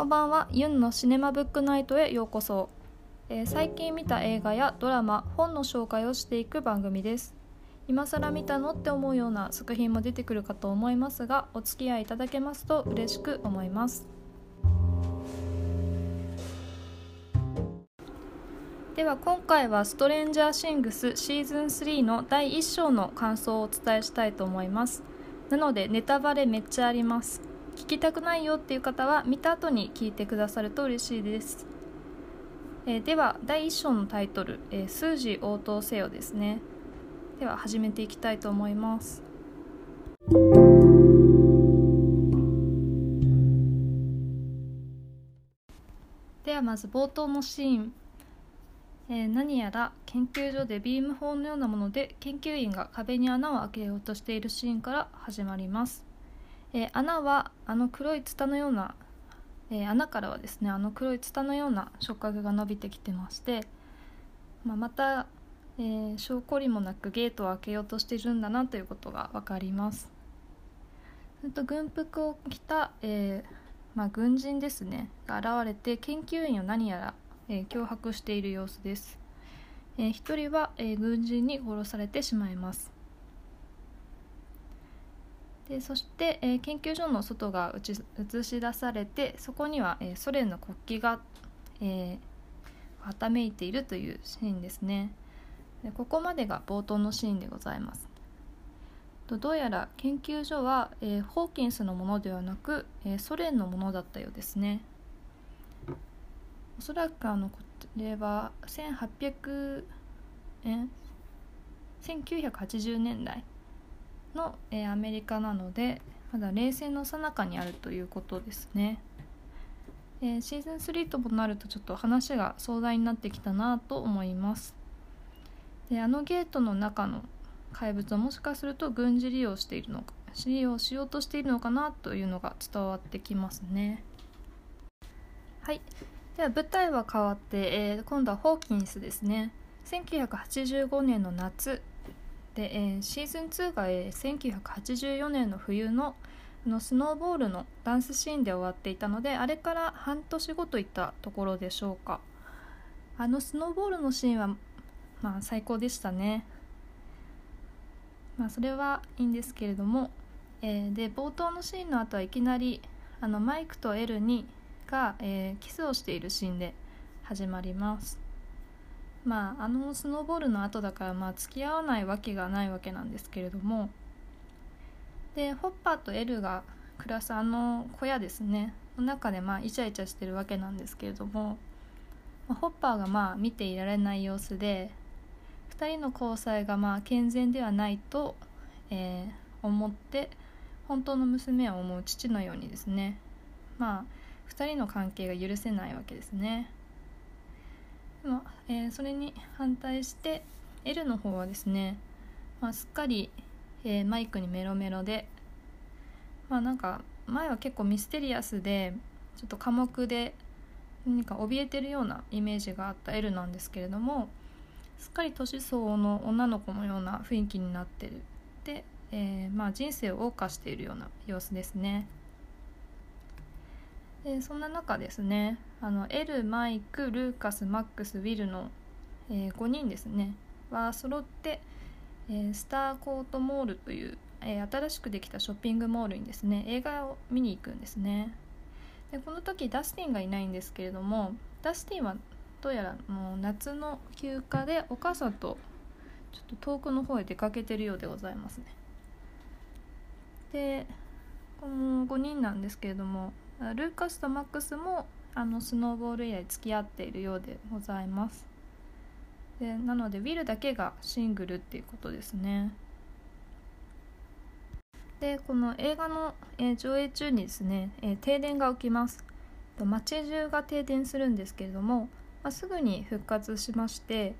こんばんは。ユンのシネマブックナイトへようこそ、えー、最近見た映画やドラマ本の紹介をしていく番組です。今更見たのって思うような作品も出てくるかと思いますがお付き合いいただけますと嬉しく思います。では今回は「ストレンジャーシングスシーズン3の第1章の感想をお伝えしたいと思います。なのでネタバレめっちゃあります。聞きたくないよっていう方は見た後に聞いてくださると嬉しいです、えー、では第1章のタイトル「えー、数字応答せよ」ですね。では始めていきたいと思います。ではまず冒頭のシーン。えー、何やら研究所でビーム砲のようなもので研究員が壁に穴を開けようとしているシーンから始まります、えー、穴はあの黒いツタのような、えー、穴からはですねあの黒いツタのような触覚が伸びてきてまして、まあ、また、えー、証拠りもなくゲートを開けようとしているんだなということが分かります。と軍服を着た、えまあ、軍人ですねが現れて研究員を何やらえー、脅迫している様子です、えー、1人は、えー、軍人に殺されてしまいます。でそして、えー、研究所の外が映し出されてそこには、えー、ソ連の国旗が、えー、はためいているというシーンですね。でここまでが冒頭のシーンでございます。どうやら研究所は、え、ホーキンスのものではなく、え、ソ連のものだったようですね。おそらくあのこれは1800え1980年代の、えー、アメリカなのでまだ冷戦の最中にあるということですね、えー、シーズン3ともなるとちょっと話が壮大になってきたなと思います。であのゲートの中の怪物をもしかすると軍事利用しているのか利用しようとしているのかなというのが伝わってきますね。はい。では舞台は変わって、えー、今度はホーキンスですね。1985年の夏で、えー、シーズン2が、えー、1984年の冬ののスノーボールのダンスシーンで終わっていたのであれから半年後といったところでしょうか。あのスノーボールのシーンはまあ最高でしたね。まあそれはいいんですけれども、えー、で冒頭のシーンの後はいきなりあのマイクとエルにが、えー、キスをしているシーンで始まります。まああのスノーボールの後だからまあ付き合わないわけがないわけなんですけれどもでホッパーとエルが暮らすあの小屋ですねの中でまあイチャイチャしてるわけなんですけれども、まあ、ホッパーがまあ見ていられない様子で2人の交際がまあ健全ではないと、えー、思って本当の娘を思う父のようにですねまあ2人の関係が許せないわけですね。まあえー、それに反対して L の方はですね、まあ、すっかり、えー、マイクにメロメロでまあなんか前は結構ミステリアスでちょっと寡黙で何か怯えてるようなイメージがあった L なんですけれどもすっかり年相応の女の子のような雰囲気になってるで、えー、まあ人生を謳歌しているような様子ですね。でそんな中ですねあのエルマイクルーカスマックスウィルの、えー、5人ですねは揃って、えー、スターコートモールという、えー、新しくできたショッピングモールにですね映画を見に行くんですね。でこの時ダスティンがいないんですけれどもダスティンはどうやらもう夏の休暇でお母さんとちょっと遠くの方へ出かけてるようでございますね。でこの5人なんですけれどもルーカスとマックスもあのスノーボール以来付き合っているようでございます。でなのでウィルだけがシングルっていうことですね。でこの映画の、え、上映中にですね、え、停電が起きます。街中が停電するんですけれども、まあ、すぐに復活しまして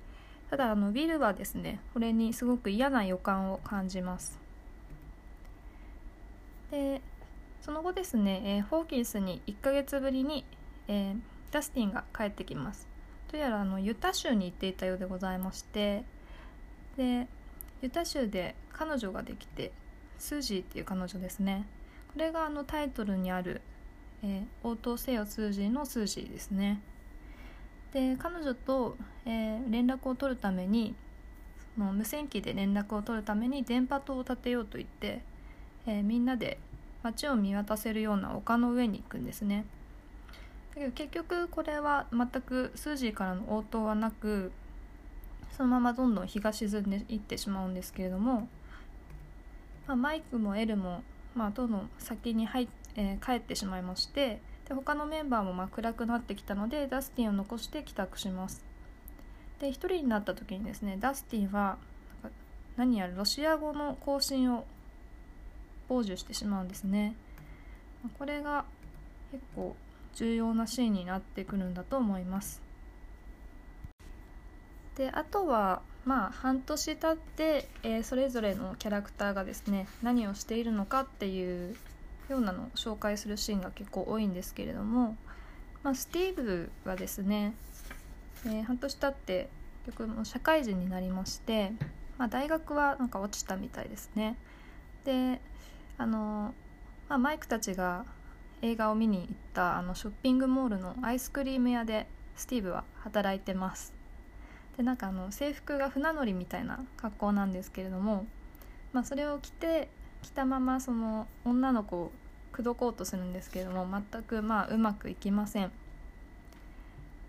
ただあのウィルはですねこれにすごく嫌な予感を感じます。でその後ですね、えー、ホーキンスに1ヶ月ぶりに、えー、ダスティンが帰ってきます。どうやらあのユタ州に行っていたようでございましてでユタ州で彼女ができてスージーっていう彼女ですね。これがあのタイトルにある、えー、応答せよ数字の数字ですね。で彼女と、えー、連絡を取るためにその無線機で連絡を取るために電波塔を立てようと言って、えー、みんなで街を見渡せるような丘の上に行くんですね。だけど結局これは全くスージーからの応答はなくそのままどんどん日が沈んでいってしまうんですけれども、まあ、マイクもエルも、まあ、どんどん先に入っ、えー、帰ってしまいましてで他のメンバーもま暗くなってきたのでダスティンを残して帰宅します。で1人になった時にですねダスティンは何やらロシア語の更新を傍受してしまうんですね。これが結構重要なシーンになってくるんだと思います。であとはまあ半年経って、えー、それぞれのキャラクターがですね何をしているのかっていうようなのを紹介するシーンが結構多いんですけれども、まあ、スティーブはですね、えー、半年経って結局もう社会人になりまして、まあ、大学はなんか落ちたみたいですね。であの、まあ、マイクたちが映画を見に行ったあのショッピングモールのアイスクリーム屋でスティーブは働いてます。でなんかあの制服が船乗りみたいな格好なんですけれども、まあ、それを着て着たままその女の子を口説こうとするんですけれども全くまあうまくいきません。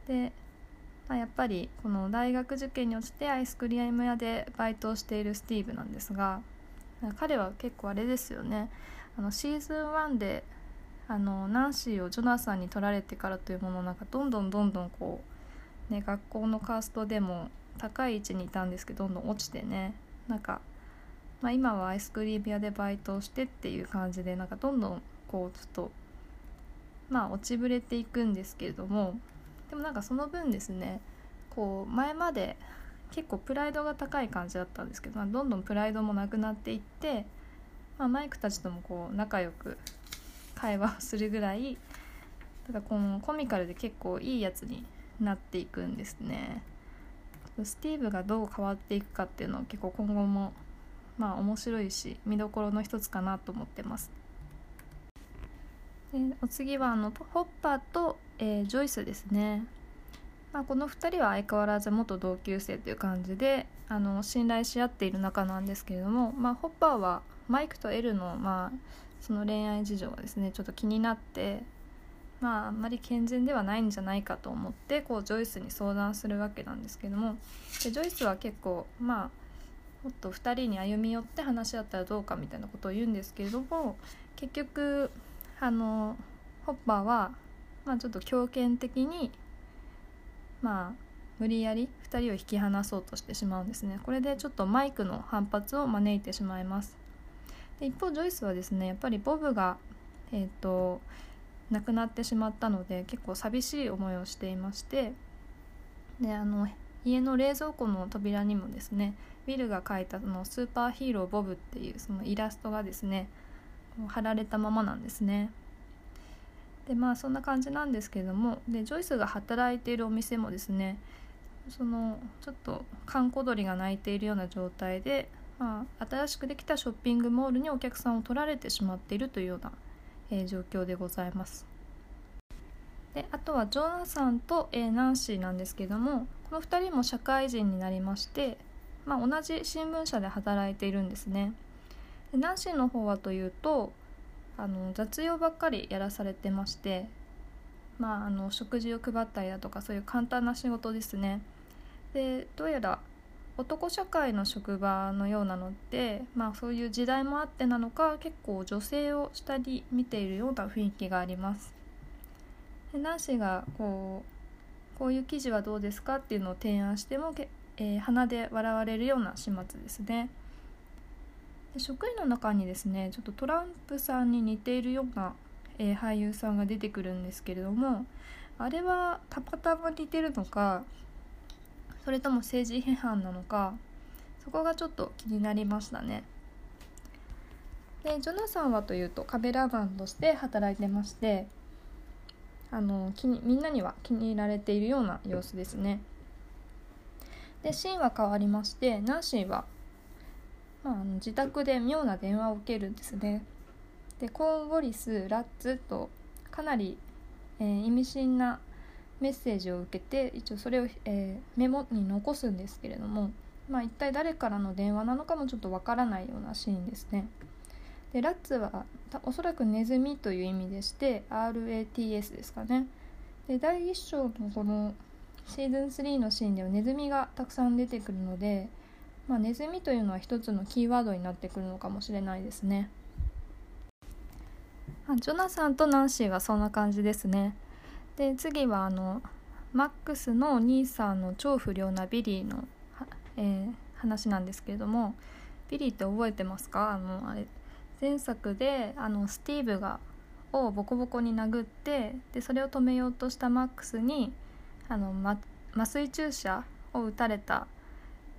で、まあ、やっぱりこの大学受験に落ちてアイスクリーム屋でバイトをしているスティーブなんですが彼は結構あれですよね。あのシーズン1であのナンシーをジョナサンに取られてからというものなんかどんどんどんどんこう、ね、学校のカーストでも高い位置にいたんですけどどんどん落ちてね。なんか、まあ、今はアイスクリーム屋でバイトをしてっていう感じでなんかどんどんこうちょっとまあ落ちぶれていくんですけれどもでもなんかその分ですねこう前まで結構プライドが高い感じだったんですけど、まあ、どんどんプライドもなくなっていって、まあ、マイクたちともこう仲良く会話をするぐらいただこのコミカルで結構いいやつになっていくんですね。スティーブがどう変わっていくかっていうのは結構今後もまあ面白いし見どころの一つかなと思ってます。でお次はあのホッパーと、えー、ジョイスですね。まあ、この2人は相変わらず元同級生という感じであの信頼し合っている仲なんですけれども、まあ、ホッパーはマイクとエルの,、まあその恋愛事情がですねちょっと気になってまああんまり健全ではないんじゃないかと思ってこうジョイスに相談するわけなんですけどもでジョイスは結構まあもっと2人に歩み寄って話し合ったらどうかみたいなことを言うんですけれども結局あのホッパーは、まあ、ちょっと強権的にまあ無理やり2人を引き離そうとしてしまうんですね。これでちょっとマイクの反発を招いてしまいます。で一方ジョイスはですねやっぱりボブがえっ、ー、と亡くなってしまったので結構寂しい思いをしていましてであの家の冷蔵庫の扉にもですねウィルが描いたのスーパーヒーローボブっていうそのイラストがですね貼られたままなんですね。でまあそんな感じなんですけれどもでジョイスが働いているお店もですねそのちょっと閑古鳥が鳴いているような状態で、まあ、新しくできたショッピングモールにお客さんを取られてしまっているというような、えー、状況でございます。であとはジョナサンと、えー、ナンシーなんですけどもこの2人も社会人になりまして、まあ、同じ新聞社で働いているんですね。でナンシーの方はというとあの雑用ばっかりやらされてましてまああの食事を配ったりだとかそういう簡単な仕事ですね。でどうやら男社会の職場のようなので、まあ、そういう時代もあってなのか結構女性を下に見ているような雰囲気があります。でナンシーがこうこういう記事はどうですかっていうのを提案しても、えー、鼻で笑われるような始末ですね。で職員の中にですねちょっとトランプさんに似ているような、えー、俳優さんが出てくるんですけれどもあれはたまたま似てるのかそれとも政治批判なのかそこがちょっと気になりましたね。でジョナサンはというとカメラマンとして働いてましてあの気にみんなには気に入られているような様子ですね。でシーンは変わりましてナンシーはまあ、あの自宅で妙な電話を受けるんですね。でコーン・ウォリスラッツとかなり、えー、意味深なメッセージを受けて一応それを、えー、メモに残すんですけれども、まあ、一体誰からの電話なのかもちょっとわからないようなシーンですね。でラッツはおそらくネズミという意味でして RATS ですかね。で第1章のこのシーズン3のシーンではネズミがたくさん出てくるので、まあ、ネズミというのは一つのキーワードになってくるのかもしれないですね。ジョナサンとナンシーはそんな感じですね。で次はあのマックスのお兄さんの超不良なビリーの、えー、話なんですけれどもビリーって覚えてますか？あのあれ前作であのスティーブがをボコボコに殴ってでそれを止めようとしたマックスにあの、ま、麻酔注射を打たれた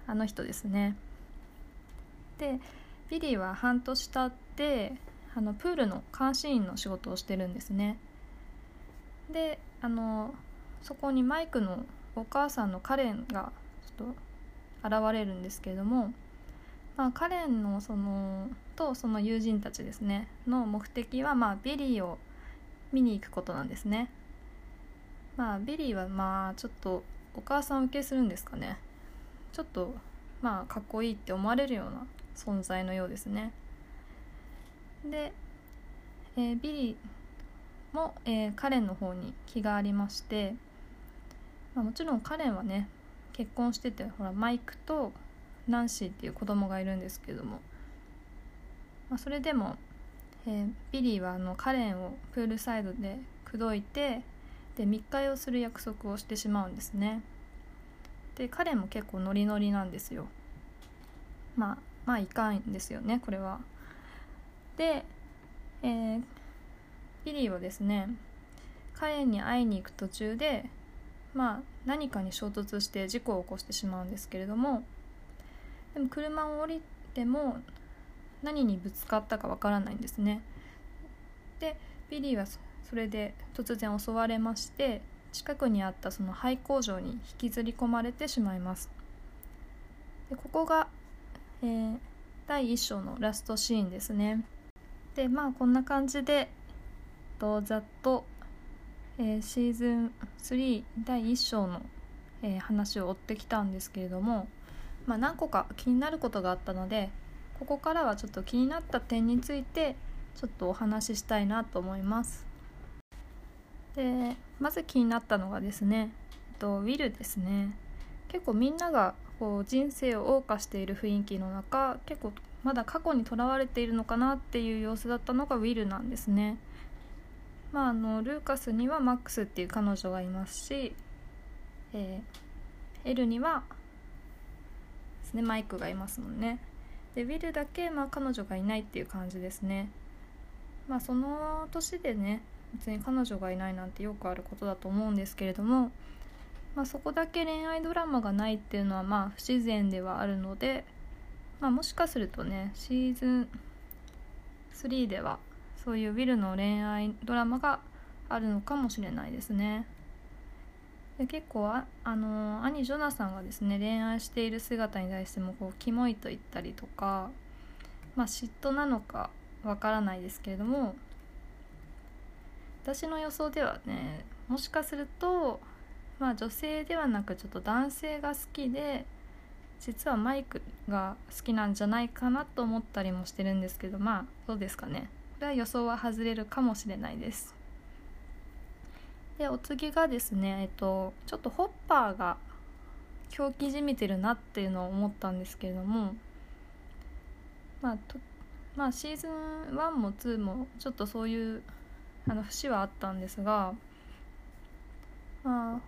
あの人ですね。でビリーは半年経ってあのプールの監視員の仕事をしてるんですね。であのそこにマイクのお母さんのカレンがちょっと現れるんですけれども、まあ、カレンのそのとその友人たちですねの目的は、まあ、ビリーを見に行くことなんですね。まあビリーはまあちょっとお母さん受けするんですかねちょっとまあかっこいいって思われるような存在のようですね。で、えー、ビリーも、えー、カレンの方に気がありまして、まあ、もちろんカレンはね結婚しててほらマイクとナンシーっていう子供がいるんですけども、まあ、それでも、えー、ビリーはあのカレンをプールサイドで口説いてで密会をする約束をしてしまうんですねでカレンも結構ノリノリなんですよ。まあまあいかんですよねこれは。で、えー、ビリーはですねカレンに会いに行く途中でまあ何かに衝突して事故を起こしてしまうんですけれどもでも車を降りても何にぶつかったかわからないんですね。でビリーはそれで突然襲われまして近くにあったその廃工場に引きずり込まれてしまいますでここが、えー、第1章のラストシーンですねでまあこんな感じでとざっと、えー、シーズン3第1章の、えー、話を追ってきたんですけれども、まあ、何個か気になることがあったのでここからはちょっと気になった点についてちょっとお話ししたいなと思います。でまず気になったのがですねとウィルですね。結構みんながこう人生を謳歌している雰囲気の中結構まだ過去にとらわれているのかなっていう様子だったのがウィルなんですね。まあ、あのルーカスにはマックスっていう彼女がいますし、えー、エルにはですねマイクがいますもんね。でウィルだけ、まあ、彼女がいないっていう感じですね。まあその年でね別に彼女がいないなんてよくあることだと思うんですけれども、まあ、そこだけ恋愛ドラマがないっていうのはまあ不自然ではあるので、まあ、もしかするとねシーズン3ではそういうウィルの恋愛ドラマがあるのかもしれないですね。で結構あ、あの、兄ジョナサンがですね恋愛している姿に対してもこうキモいと言ったりとか、まあ、嫉妬なのかわからないですけれども私の予想ではねもしかすると、まあ、女性ではなくちょっと男性が好きで実はマイクが好きなんじゃないかなと思ったりもしてるんですけどまあどうですかね。これは予想は外れるかもしれないです。でお次がですねえっとちょっとホッパーが狂気じみてるなっていうのを思ったんですけれどもまあとまあシーズン1も2もちょっとそういうあの節はあったんですがまあ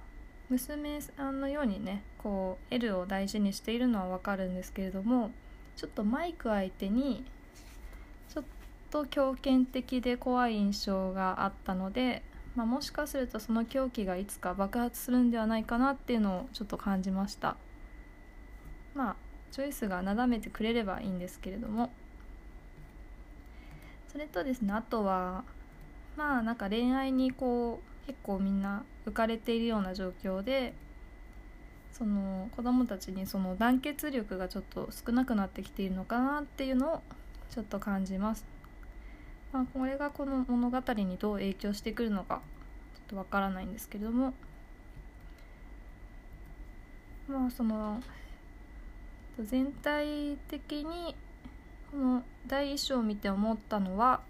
娘さんのようにねこう L を大事にしているのはわかるんですけれどもちょっとマイク相手にちょっと強権的で怖い印象があったので、まあ、もしかするとその狂気がいつか爆発するんではないかなっていうのをちょっと感じました。まあチョイスがなだめてくれればいいんですけれども。それとですねあとはまあなんか恋愛にこう結構みんな浮かれているような状況でその子供たちにその団結力がちょっと少なくなってきているのかなっていうのをちょっと感じます。まあ、これがこの物語にどう影響してくるのかちょっとわからないんですけれども。まあその全体的にこの第一章を見て思ったのは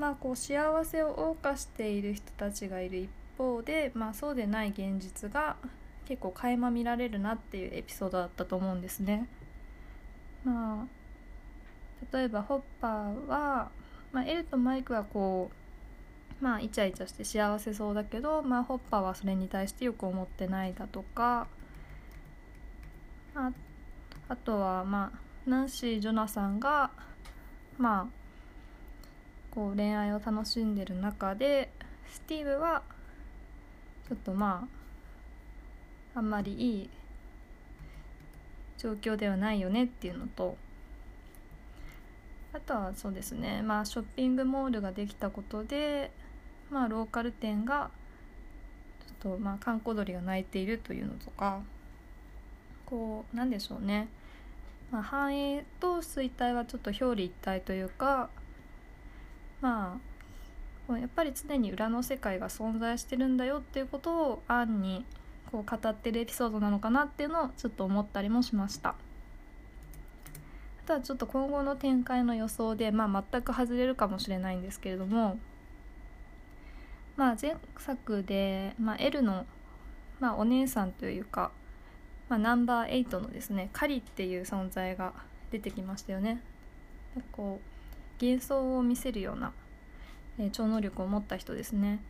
まあこう幸せを謳歌している人たちがいる一方で、まあ、そうでない現実が結構垣間見られるなっていうエピソードだったと思うんですね。まあ、例えばホッパーは、まあ、エルとマイクはこうまあイチャイチャして幸せそうだけど、まあ、ホッパーはそれに対してよく思ってないだとかああとはまあナンシー・ジョナサンがまあこう恋愛を楽しんでる中でスティーブはちょっとまああんまりいい状況ではないよねっていうのとあとはそうですねまあショッピングモールができたことでまあローカル店がちょっとまあ閑古鳥が鳴いているというのとかこうなんでしょうね。まあ、繁栄と衰退はちょっと表裏一体というかまあやっぱり常に裏の世界が存在してるんだよっていうことをアンにこう語ってるエピソードなのかなっていうのをちょっと思ったりもしましたあとはちょっと今後の展開の予想で、まあ、全く外れるかもしれないんですけれどもまあ前作で、まあ、L の、まあ、お姉さんというかまあ、ナンバー8のですねカリっていう存在が出てきましたよね。こう幻想を見せるような、えー、超能力を持った人ですね。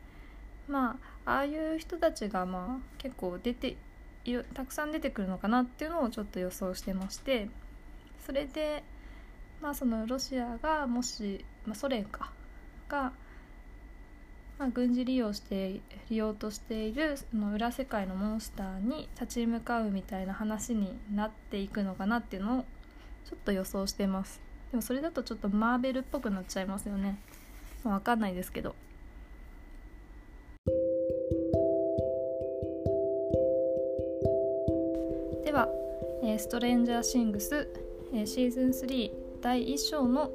まあああいう人たちがまあ結構出てたくさん出てくるのかなっていうのをちょっと予想してましてそれでまあそのロシアがもし、まあ、ソ連かがまあ、軍事利用して利用としているその裏世界のモンスターに立ち向かうみたいな話になっていくのかなっていうのをちょっと予想してますでもそれだとちょっとマーベルっぽくなっちゃいますよね、まあ、分かんないですけど。では、えー、ストレンジャーシングス、えー、シーズン3第1章の、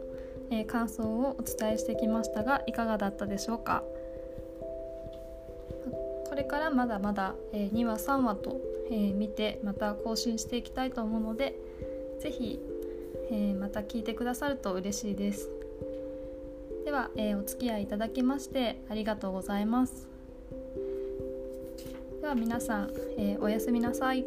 えー、感想をお伝えしてきましたがいかがだったでしょうか？これからまだまだ、え2話3話と、え見てまた更新していきたいと思うので是非、えまた聞いてくださると嬉しいです。では、えお付き合いいただきましてありがとうございます。では皆さん、えおやすみなさい。